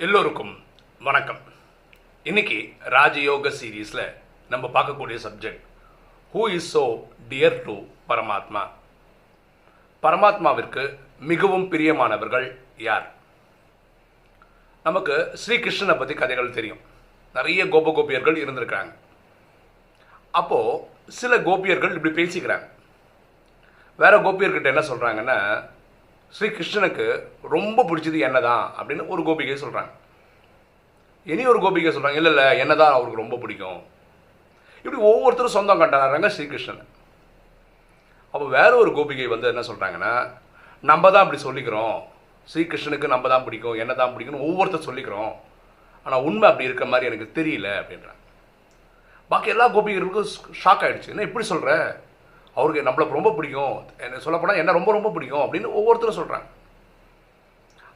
எல்லோருக்கும் வணக்கம். இன்னைக்கு ராஜயோக சீரீஸில் நம்ம பார்க்கக்கூடிய subject who is so dear to பரமாத்மா? பரமாத்மாவிற்கு மிகவும் பிரியமானவர்கள் யார்? நமக்கு ஸ்ரீகிருஷ்ணனை பற்றி கதைகள் தெரியும். நிறைய கோப கோபியர்கள் இருந்திருக்கிறாங்க. அப்போது சில கோபியர்கள் இப்படி பேசிக்கிறாங்க. வேற கோபியர்கிட்ட என்ன சொல்கிறாங்கன்னா ஸ்ரீ கிருஷ்ணனுக்கு ரொம்ப பிடிச்சது என்னதான் அப்படின்னு ஒரு கோபிகை சொல்கிறாங்க இனி ஒரு கோபிகை சொல்கிறாங்க இல்லை இல்லை என்னதான் அவருக்கு ரொம்ப பிடிக்கும். இப்படி ஒவ்வொருத்தரும் சொந்தம் கண்டாடுறாங்க ஸ்ரீகிருஷ்ணன். அப்போ வேற ஒரு கோபிகை வந்து என்ன சொல்கிறாங்கன்னா நம்ம தான் அப்படி சொல்லிக்கிறோம். ஸ்ரீகிருஷ்ணனுக்கு நம்ம தான் பிடிக்கும் என்ன தான் பிடிக்கும்னு ஒவ்வொருத்தர் சொல்லிக்கிறோம். ஆனால் உண்மை அப்படி இருக்க மாதிரி எனக்கு தெரியல அப்படின்றாங்க. பாக்கி எல்லா கோபிகர்களுக்கும் ஷாக் ஆகிடுச்சு என்ன இப்படி சொல்கிற அவருக்கு நம்மளை ரொம்ப பிடிக்கும். என்ன சொல்லப்போனால் என்ன ரொம்ப ரொம்ப பிடிக்கும் அப்படின்னு ஒவ்வொருத்தரும் சொல்கிறாங்க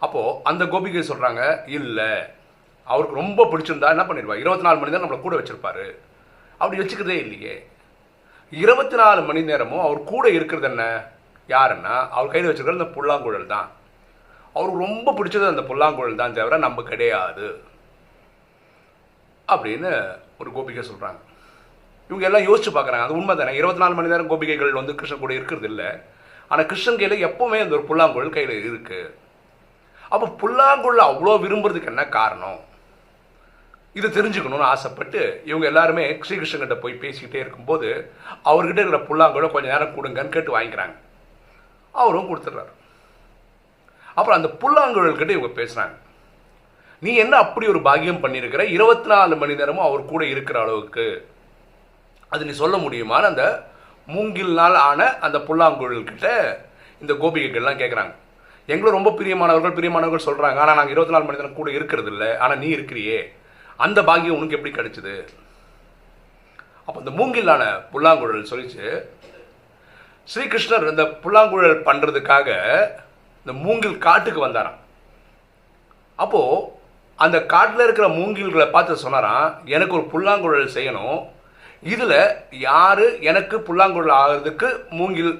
அப்போது அந்த கோபிகை சொல்கிறாங்க இல்லை அவருக்கு ரொம்ப பிடிச்சிருந்தா என்ன பண்ணிடுவா இருபத்தி நாலு மணி நேரம் நம்மளை கூட வச்சுருப்பார். அப்படி வச்சுக்கிறதே இல்லையே. இருபத்தி நாலு மணி நேரமும் அவர் கூட இருக்கிறது என்ன? யாருன்னா அவர் கையில் வச்சுருக்கிற அந்த புல்லாங்குழல் தான். அவருக்கு ரொம்ப பிடிச்சது அந்த புல்லாங்குழல் தான் தவிர நம்ம கிடையாது. அப்படின்னு ஒரு கோபிகை சொல்கிறாங்க இவங்க எல்லாம் யோசிச்சு பார்க்குறாங்க. அது உண்மை தானே. இருபத்தி நாலு மணி நேரம் கோபிகைகள் வந்து கிருஷ்ணன் கூட இருக்கிறது இல்லை. ஆனால் கிருஷ்ணன் கையில் எப்போவுமே அந்த ஒரு புல்லாங்குழல் கையில் இருக்குது அப்போ புல்லாங்குழல் அவ்வளோ விரும்புறதுக்கு என்ன காரணம்? இதை தெரிஞ்சுக்கணும்னு ஆசைப்பட்டு இவங்க எல்லாருமே ஸ்ரீகிருஷ்ணன்கிட்ட போய் பேசிக்கிட்டே இருக்கும்போது அவர்கிட்ட இருக்கிற புல்லாங்குழலை கொஞ்சம் நேரம் கொடுங்கன்னு கேட்டு வாங்கிக்கிறாங்க. அவரும் கொடுத்துட்றாரு. அப்புறம் அந்த புல்லாங்குழல்கிட்ட இவங்க பேசுகிறாங்க நீ என்ன அப்படி ஒரு பாக்கியம் பண்ணியிருக்கிற? இருபத்தி நாலு மணி நேரமும் அவர் கூட இருக்கிற அளவுக்கு. அது நீ சொல்ல முடியுமான்னு அந்த மூங்கில்னால் ஆன அந்த புல்லாங்குழல்கிட்ட இந்த கோபிகைகள்லாம் கேட்குறாங்க எங்களும் ரொம்ப பிரியமானவர்கள் பிரியமானவர்கள் சொல்கிறாங்க ஆனால் நாங்கள் இருபத்தி நாலு மணி நேரம் கூட இருக்கிறது இல்லை. ஆனால் நீ இருக்கிறியே. அந்த பாக்கியம் உனக்கு எப்படி கிடைச்சிது? அப்போ இந்த மூங்கிலான புல்லாங்குழல் சொல்லிச்சு ஸ்ரீகிருஷ்ணர் இந்த புல்லாங்குழல் பண்ணுறதுக்காக இந்த மூங்கில் காட்டுக்கு வந்தாராம். அப்போது அந்த காட்டில் இருக்கிற மூங்கில்களை பார்த்து சொன்னாராம் எனக்கு ஒரு புல்லாங்குழல் செய்யணும். இதில் யார் எனக்கு புல்லாங்குழல் ஆகிறதுக்கு மூங்கில்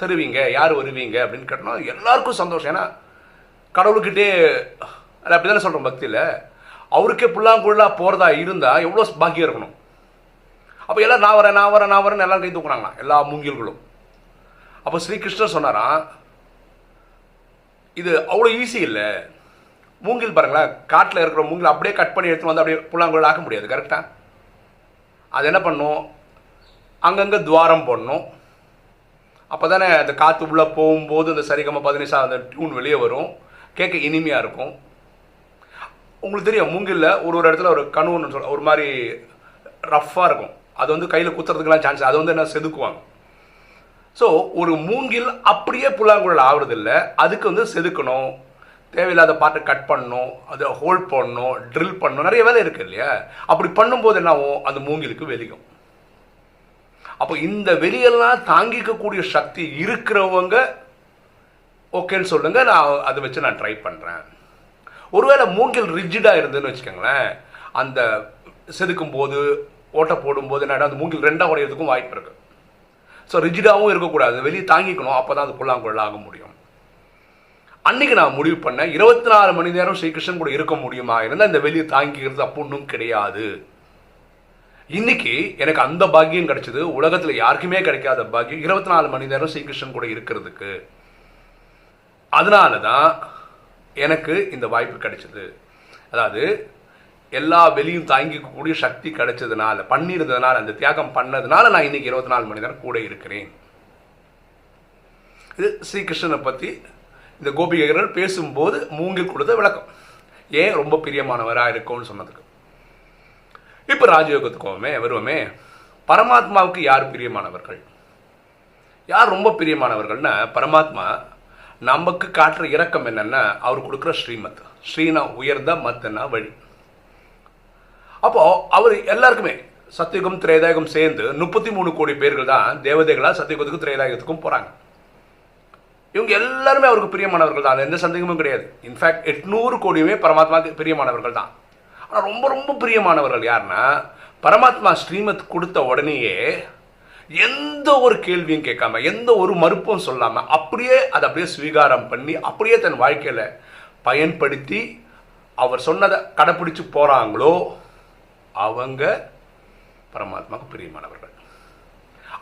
தருவீங்க யார் வருவீங்க அப்படின்னு கேட்டோம் எல்லாருக்கும் சந்தோஷம். ஏன்னா கடவுள்கிட்டே அப்படி தானே சொல்கிறோம் பக்தியில். அவருக்கே புல்லாங்குழலாக போகிறதா இருந்தால் எவ்வளோ பாக்கியம் இருக்கணும். அப்போ எல்லாம் நான் வரேன் நான் வரேன் நான் வரேன் எல்லாம் கை தூக்குறாங்களாம் எல்லா மூங்கில்களும். அப்போ ஸ்ரீகிருஷ்ணர் சொன்னாராம் இது அவ்வளோ ஈஸி இல்லை. மூங்கில் பாருங்களேன் காட்டில் இருக்கிற மூங்கில் அப்படியே கட் பண்ணி எடுத்துகிட்டு வந்து அப்படியே புல்லாங்குழல் ஆக்க முடியாது கரெக்டாக அது என்ன பண்ணும்? அங்கங்கே துவாரம் போடணும் அப்போ தானே அந்த காற்று உள்ளே போகும்போது அந்த சரிகம பதினேசா அந்த டியூன் வெளியே வரும். கேட்க இனிமையாக இருக்கும். உங்களுக்கு தெரியும் மூங்கில்ல ஒரு ஒரு இடத்துல ஒரு கணுன்னு சொல்ல ஒரு மாதிரி ரஃப்பாக இருக்கும். அது வந்து கையில் குத்துறதுக்கெல்லாம் சான்ஸ் அது வந்து என்ன செதுக்குவாங்க. ஸோ ஒரு மூங்கில் அப்படியே புல்லாங்குழல் ஆகுறதில்ல. அதுக்கு வந்து செதுக்கணும். தேவையில்லாத பாட்டை கட் பண்ணணும் அதை ஹோல்ட் பண்ணணும் ட்ரில் பண்ணணும் நிறைய வேலை இருக்குது இல்லையா? அப்படி பண்ணும்போது என்ன ஆகும் அந்த மூங்கிலுக்கு வெளியும் அப்போ இந்த வெளியெல்லாம் தாங்கிக்கக்கூடிய சக்தி இருக்கிறவங்க ஓகேன்னு சொல்லுங்க நான் அதை வச்சு நான் ட்ரை பண்ணுறேன் ஒருவேளை மூங்கில் ரிஜிடாக இருந்ததுன்னு வச்சுக்கோங்களேன் அந்த செதுக்கும் போது ஓட்டை போடும்போது என்ன அந்த மூங்கில் ரெண்டாக உடையிறதுக்கும் வாய்ப்பு இருக்குது ஸோ ரிஜிடாகவும் இருக்கக்கூடாது. வெளியே தாங்கிக்கணும் அப்போ தான் அது புல்லாங்குழல் ஆக முடியும். அன்னைக்கு நான் முடிவு பண்ணேன் இருபத்தி நாலு மணி நேரம் ஸ்ரீகிருஷ்ணன் கூட இருக்க முடியுமா? இருந்தால் இந்த வெளியே தாங்கிக்கிறது அப்போ ஒன்றும் கிடையாது. இன்னைக்கு எனக்கு அந்த பாக்கியம் கிடைச்சது உலகத்தில் யாருக்குமே கிடைக்காத பாக்கியம் இருபத்தி நாலு மணி நேரம் ஸ்ரீகிருஷ்ணன் கூட இருக்கிறதுக்கு. அதனால தான் எனக்கு இந்த வாய்ப்பு கிடைச்சது. அதாவது எல்லா வெளியும் தாங்கிக்கக்கூடிய சக்தி கிடைச்சதுனால பண்ணியிருந்ததுனால அந்த தியாகம் பண்ணதுனால நான் இன்னைக்கு இருபத்தி நாலு மணி நேரம் கூட இருக்கிறேன். இது ஸ்ரீகிருஷ்ணனை பற்றி இந்த கோபிகைகள் பேசும்போது மூங்கில் கொடுத்த விளக்கம். ஏன் ரொம்ப பிரியமானவராக இருக்கும்னு சொன்னதுக்கு? இப்போ ராஜயோகத்துக்குமே வருவோமே. பரமாத்மாவுக்கு யார் பிரியமானவர்கள்? யார் ரொம்ப பிரியமானவர்கள்னா பரமாத்மா நமக்கு காட்டுற இரக்கம் என்னன்னா அவர் கொடுக்குற ஸ்ரீமத். ஸ்ரீனா உயர்ந்த மத்தனா வழி. அப்போ அவர் எல்லாருக்குமே சத்தியுகம் திரேதாயுகம் சேர்ந்து முப்பத்தி மூணு கோடி பேர்கள் தான் தேவதைகளா சத்தியுகத்துக்கும் திரேதாயுகத்துக்கும் போறாங்க. இவங்க எல்லாருமே அவருக்கு பிரியமானவர்கள் தான். எந்த சந்தேகமும் கிடையாது. இன்ஃபேக்ட் எட்நூறு கோடியுமே பரமாத்மாவுக்கு பிரியமானவர்கள் தான். ஆனால் ரொம்ப ரொம்ப பிரியமானவர்கள் யாருன்னா பரமாத்மா ஸ்ரீமத் கொடுத்த உடனேயே எந்த ஒரு கேள்வியும் கேட்காம எந்த ஒரு மறுப்பும் சொல்லாமல் அப்படியே அதை அப்படியே ஸ்வீகாரம் பண்ணி அப்படியே தன் வாழ்க்கையில் பயன்படுத்தி அவர் சொன்னதை கடைப்பிடிச்சு போகிறாங்களோ அவங்க பரமாத்மாவுக்கு பிரியமானவர்கள்.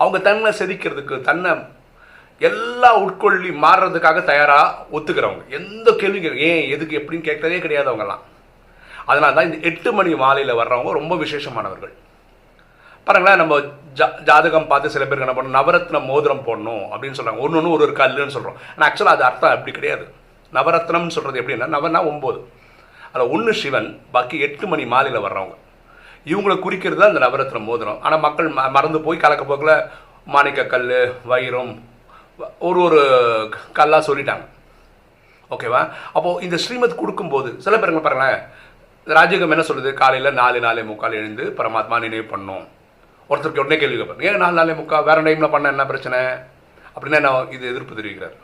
அவங்க தன்னை செதிக்கிறதுக்கு தன்னை எல்லா உட்கொள்ளி மாறுறதுக்காக தயாராக ஒத்துக்கிறவங்க. எந்த கேள்வி ஏன் எதுக்கு எப்படின்னு கேட்கறதே கிடையாது அவங்கெல்லாம். அதனால தான் இந்த எட்டு மணி மாலையில் வர்றவங்க ரொம்ப விசேஷமானவர்கள். பாருங்களேன் நம்ம ஜா ஜாதகம் பார்த்து சில பேருக்கு என்ன பண்ணணும்? நவரத்ன மோதிரம் போடணும் அப்படின்னு சொல்கிறாங்க ஒன்று ஒன்று ஒரு ஒரு கல்லுன்னு சொல்கிறோம் ஆனால் ஆக்சுவலாக அது அர்த்தம் அப்படி கிடையாது. நவரத்னம்னு சொல்கிறது எப்படின்னா நவனா ஒம்பது. அதில் ஒன்று சிவன் பாக்கி எட்டு மணி மாலையில் வர்றவங்க. இவங்களை குறிக்கிறது தான் அந்த நவரத்ன மோதிரம். ஆனால் மக்கள் ம மறந்து போய் கலக்கப்போக்கில் மாணிக்க கல் வைரம் ஒரு ஒரு கல்லாக சொல்லிட்டாங்க. ஓகேவா அப்போது இந்த ஸ்ரீமத் கொடுக்கும்போது சில பேருங்க பாருங்களேன். ராஜயோகம் என்ன சொல்லுது? காலையில் நாலு நாலே முக்கால் எழுந்து பரமாத்மா நினைவு பண்ணோம். ஒருத்தருக்கு உடனே கேள்வி கேட்பாங்க ஏன் நாலு நாளே முக்கால்? வேறு டைமில் பண்ண என்ன பிரச்சனை? அப்படின்னா என்ன இது எதிர்ப்பு தெரிவிக்கிறார்.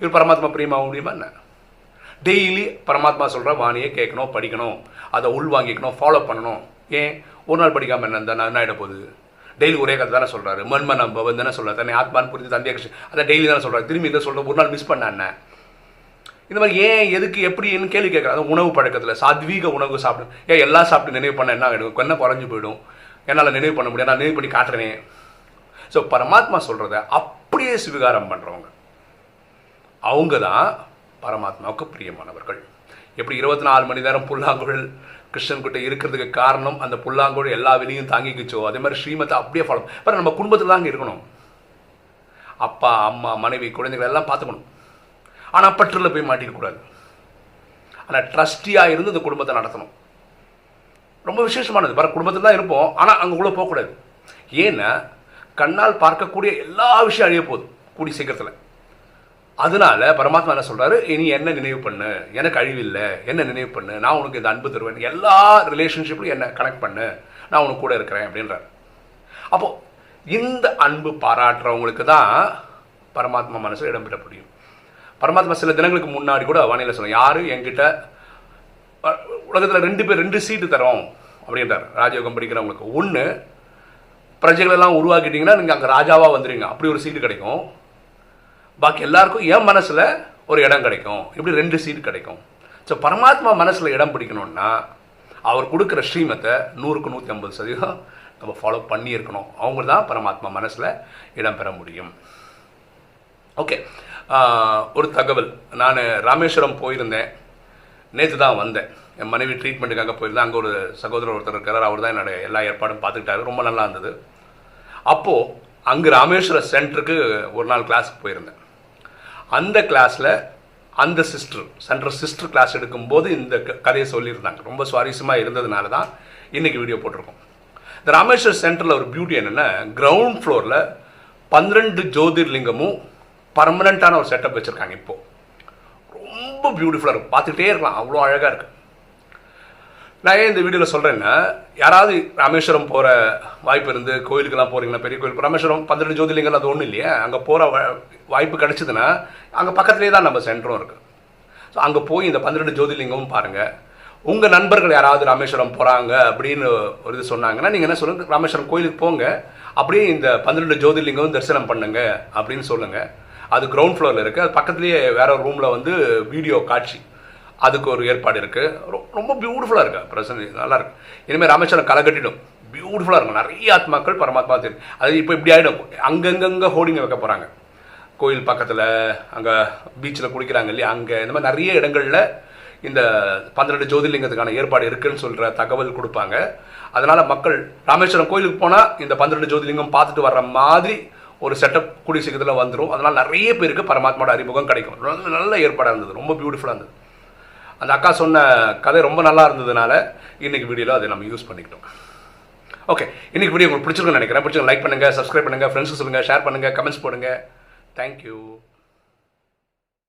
இவர் பரமாத்மா பிரியமாக முடியுமா என்ன? டெய்லி பரமாத்மா சொல்கிற வாணியை கேட்கணும் படிக்கணும் அதை உள்வாங்கிக்கணும் ஃபாலோ பண்ணணும். ஏன்? ஒரு நாள் படிக்காமல் என்ன இருந்தால் என்ன ஆகிட போகுது? டெய்லி ஒரே கதை தானே சொல்கிறாரு மண்மன் நம்ம வந்து என்ன சொல்கிறார் தன்னை ஆத்மான்னு புரிஞ்சு தந்தைய கிருஷ்ணன். அதை டெய்லி தானே சொல்கிறார் திரும்பி இதை சொல்கிற ஒரு நாள் மிஸ் பண்ண என்ன? இந்த மாதிரி ஏன் எதுக்கு எப்படின்னு கேள்வி கேட்குறாங்க உணவு பழக்கத்தில் சாத்வீக உணவு சாப்பிடும் ஏன் எல்லாம் சாப்பிட்டு நினைவு பண்ண என்ன ஆகிடும் என்ன குறைஞ்சி போயிடும். என்னால் நினைவு பண்ண முடியாது. நான் நினைவு பண்ணி காட்டுறேனே. ஸோ பரமாத்மா சொல்கிறத அப்படியே ஸ்வீகாரம் பண்ணுறவங்க அவங்க தான் பரமாத்மாவுக்கு பிரியமானவர்கள். எப்படி இருபத்தி நாலு மணி நேரம் புல்லாங்குழல் கிருஷ்ணன்கிட்ட இருக்கிறதுக்கு காரணம் அந்த புல்லாங்கோடு எல்லா விலையும் தாங்கிக்கிச்சோ. அதே மாதிரி ஸ்ரீமத்தை அப்படியே ஃபாலோ பாரு நம்ம குடும்பத்தில் தாங்க இருக்கணும். அப்பா அம்மா மனைவி குழந்தைகள் எல்லாம் பார்த்துக்கணும். ஆனால் பற்றில் போய் மாட்டிக்கக்கூடாது ஆனால் ட்ரஸ்டியாக இருந்து இந்த குடும்பத்தை நடத்தணும். ரொம்ப விசேஷமானது. வர குடும்பத்தில் தான் இருப்போம். ஆனால் அங்கே போகக்கூடாது. ஏன்னா கண்ணால் பார்க்கக்கூடிய எல்லா விஷயம் அழிய போகுது. கூடி சீக்கிரத்தில். அதனால பரமாத்மா என்ன சொல்றாரு? இனி என்ன நினைவு பண்ணு? எனக்கு அழிவில்லை. என்ன நினைவு பண்ணு? நான் உனக்கு இந்த அன்பு தருவேன். எல்லா ரிலேஷன்ஷிப்லையும் என்ன கனெக்ட் பண்ணு. நான் உனக்கு கூட இருக்கிறேன் அப்படின்றார். அப்போ இந்த அன்பு பாராட்டுறவங்களுக்கு தான் பரமாத்மா மனசில் இடம்பெற முடியும். பரமாத்மா சில தினங்களுக்கு முன்னாடி கூட வானிலை சொன்னேன் யாரும் என்கிட்ட உலகத்தில் ரெண்டு பேர் ரெண்டு சீட்டு தரோம். அப்படின்றார். ராஜயோகம் படிக்கிறவங்களுக்கு. ஒன்று பிரஜைகளெல்லாம் உருவாக்கிட்டீங்கன்னா நீங்கள் அங்கே ராஜாவாக வந்துடுங்க அப்படி ஒரு சீட்டு கிடைக்கும். பாக்கி எல்லாருக்கும் என் மனசில் ஒரு இடம் கிடைக்கும். இப்படி ரெண்டு சீட் கிடைக்கும். ஸோ பரமாத்மா மனசில் இடம் பிடிக்கணும்னா அவர் கொடுக்குற ஸ்ரீமத்தை நூறுக்கு நூற்றி ஐம்பது சதவீதம் நம்ம ஃபாலோ பண்ணியிருக்கணும். அவங்க தான் பரமாத்மா மனசில் இடம் பெற முடியும். ஓகே ஒரு தகவல். நான் ராமேஸ்வரம் போயிருந்தேன். நேற்று தான் வந்தேன். என் மனைவி ட்ரீட்மெண்ட்டுக்காக போயிருந்தேன் அங்கே ஒரு சகோதரர் ஒருத்தர் இருக்கிறார் அவர் தான் என்னோடய எல்லா ஏற்பாடும் பார்த்துக்கிட்டாரு. ரொம்ப நல்லா இருந்தது. அப்போது அங்கே ராமேஸ்வர சென்டருக்கு ஒரு நாள் கிளாஸுக்கு போயிருந்தேன். அந்த கிளாஸில் அந்த சிஸ்டர் சென்ட்ரல் சிஸ்டர் கிளாஸ் எடுக்கும்போது இந்த கதையை சொல்லியிருந்தாங்க. ரொம்ப சுவாரஸ்யமாக இருந்ததுனால தான் இன்றைக்கி வீடியோ போட்டிருக்கோம். இந்த ராமேஸ்வர் சென்டரில் ஒரு பியூட்டி என்னென்னா கிரவுண்ட் ஃப்ளோரில் பன்னிரெண்டு ஜோதிர்லிங்கமும் பர்மனண்ட்டான ஒரு செட்டப் வச்சுருக்காங்க இப்போது ரொம்ப பியூட்டிஃபுல்லாக இருக்கும். பார்த்துக்கிட்டே இருக்கலாம். அவ்வளோ அழகாக இருக்குது நான் ஏன் இந்த வீடியோவில் சொல்கிறேன்னா யாராவது ராமேஸ்வரம் போகிற வாய்ப்பு இருந்து கோயிலுக்கெல்லாம் போகிறீங்கன்னா பெரிய கோயில் ராமேஸ்வரம் பன்னெண்டு ஜோதிலிங்கம் அது ஒன்றும் இல்லையா? அங்கே போகிற வாய்ப்பு கிடச்சிதுன்னா அங்கே பக்கத்துலேயே தான் நம்ம சென்டரும் இருக்குது ஸோ அங்கே போய் இந்த பன்னிரெண்டு ஜோதிலிங்கமும் பாருங்கள் உங்கள் நண்பர்கள் யாராவது ராமேஸ்வரம் போகிறாங்க அப்படின்னு ஒரு இது சொன்னாங்கன்னா நீங்கள் என்ன சொல்லுங்கள் ராமேஸ்வரம் கோயிலுக்கு போங்க. அப்படியே இந்த பன்னிரெண்டு ஜோதிர்லிங்கமும் தரிசனம் பண்ணுங்க அப்படின்னு சொல்லுங்கள் அது கிரவுண்ட் ஃப்ளோரில் இருக்குது அது பக்கத்துலேயே வேற ஒரு ரூமில் வந்து வீடியோ காட்சி. அதுக்கு ஒரு ஏற்பாடு இருக்குது ரொம்ப பியூட்டிஃபுல்லாக இருக்குது பிரசன்ட் நல்லாயிருக்கு இனிமேல் ராமேஸ்வரம் களை கட்டிடும் பியூட்டிஃபுல்லாக இருக்கும். நிறைய ஆத்மாக்கள் பரமாத்மா தெரியும் அது இப்போ இப்படி ஆகிடும் அங்கங்கங்கே ஹோர்டிங் வைக்க போகிறாங்க கோயில் பக்கத்தில் அங்கே பீச்சில் குளிக்கிறாங்க இல்லையா? அங்கே இந்த மாதிரி நிறைய இடங்களில் இந்த பன்னிரெண்டு ஜோதிர்லிங்கத்துக்கான ஏற்பாடு இருக்குன்னு சொல்கிற தகவல் கொடுப்பாங்க. அதனால் மக்கள் ராமேஸ்வரம் கோயிலுக்கு போனால் இந்த பன்னிரெண்டு ஜோதிர்லிங்கம் பார்த்துட்டு வர்ற மாதிரி ஒரு செட்டப் கூடிய சீக்கிரத்தில் வந்துடும் அதனால் நிறைய பேருக்கு பரமாத்மாவோட அறிமுகம் கிடைக்கும். நல்ல ஏற்பாடாக இருந்தது. ரொம்ப பியூட்டிஃபுல்லாக இருந்தது. அந்த அக்கா சொன்ன கதை ரொம்ப நல்லா இருந்ததுனால இன்றைக்கி வீடியோவில் அதை நம்ம யூஸ் பண்ணிக்கிட்டோம். ஓகே இன்றைக்கி வீடியோ உங்களுக்கு பிடிச்சிருக்குன்னு நினைக்கிறேன். பிடிச்சிருக்க லைக் பண்ணுங்கள் சப்ஸ்கிரைப் பண்ணுங்கள் ஃப்ரெண்ட்ஸுக்கு சொல்லுங்கள் ஷேர் பண்ணுங்கள் கமெண்ட்ஸ் போடுங்க. தேங்க்யூ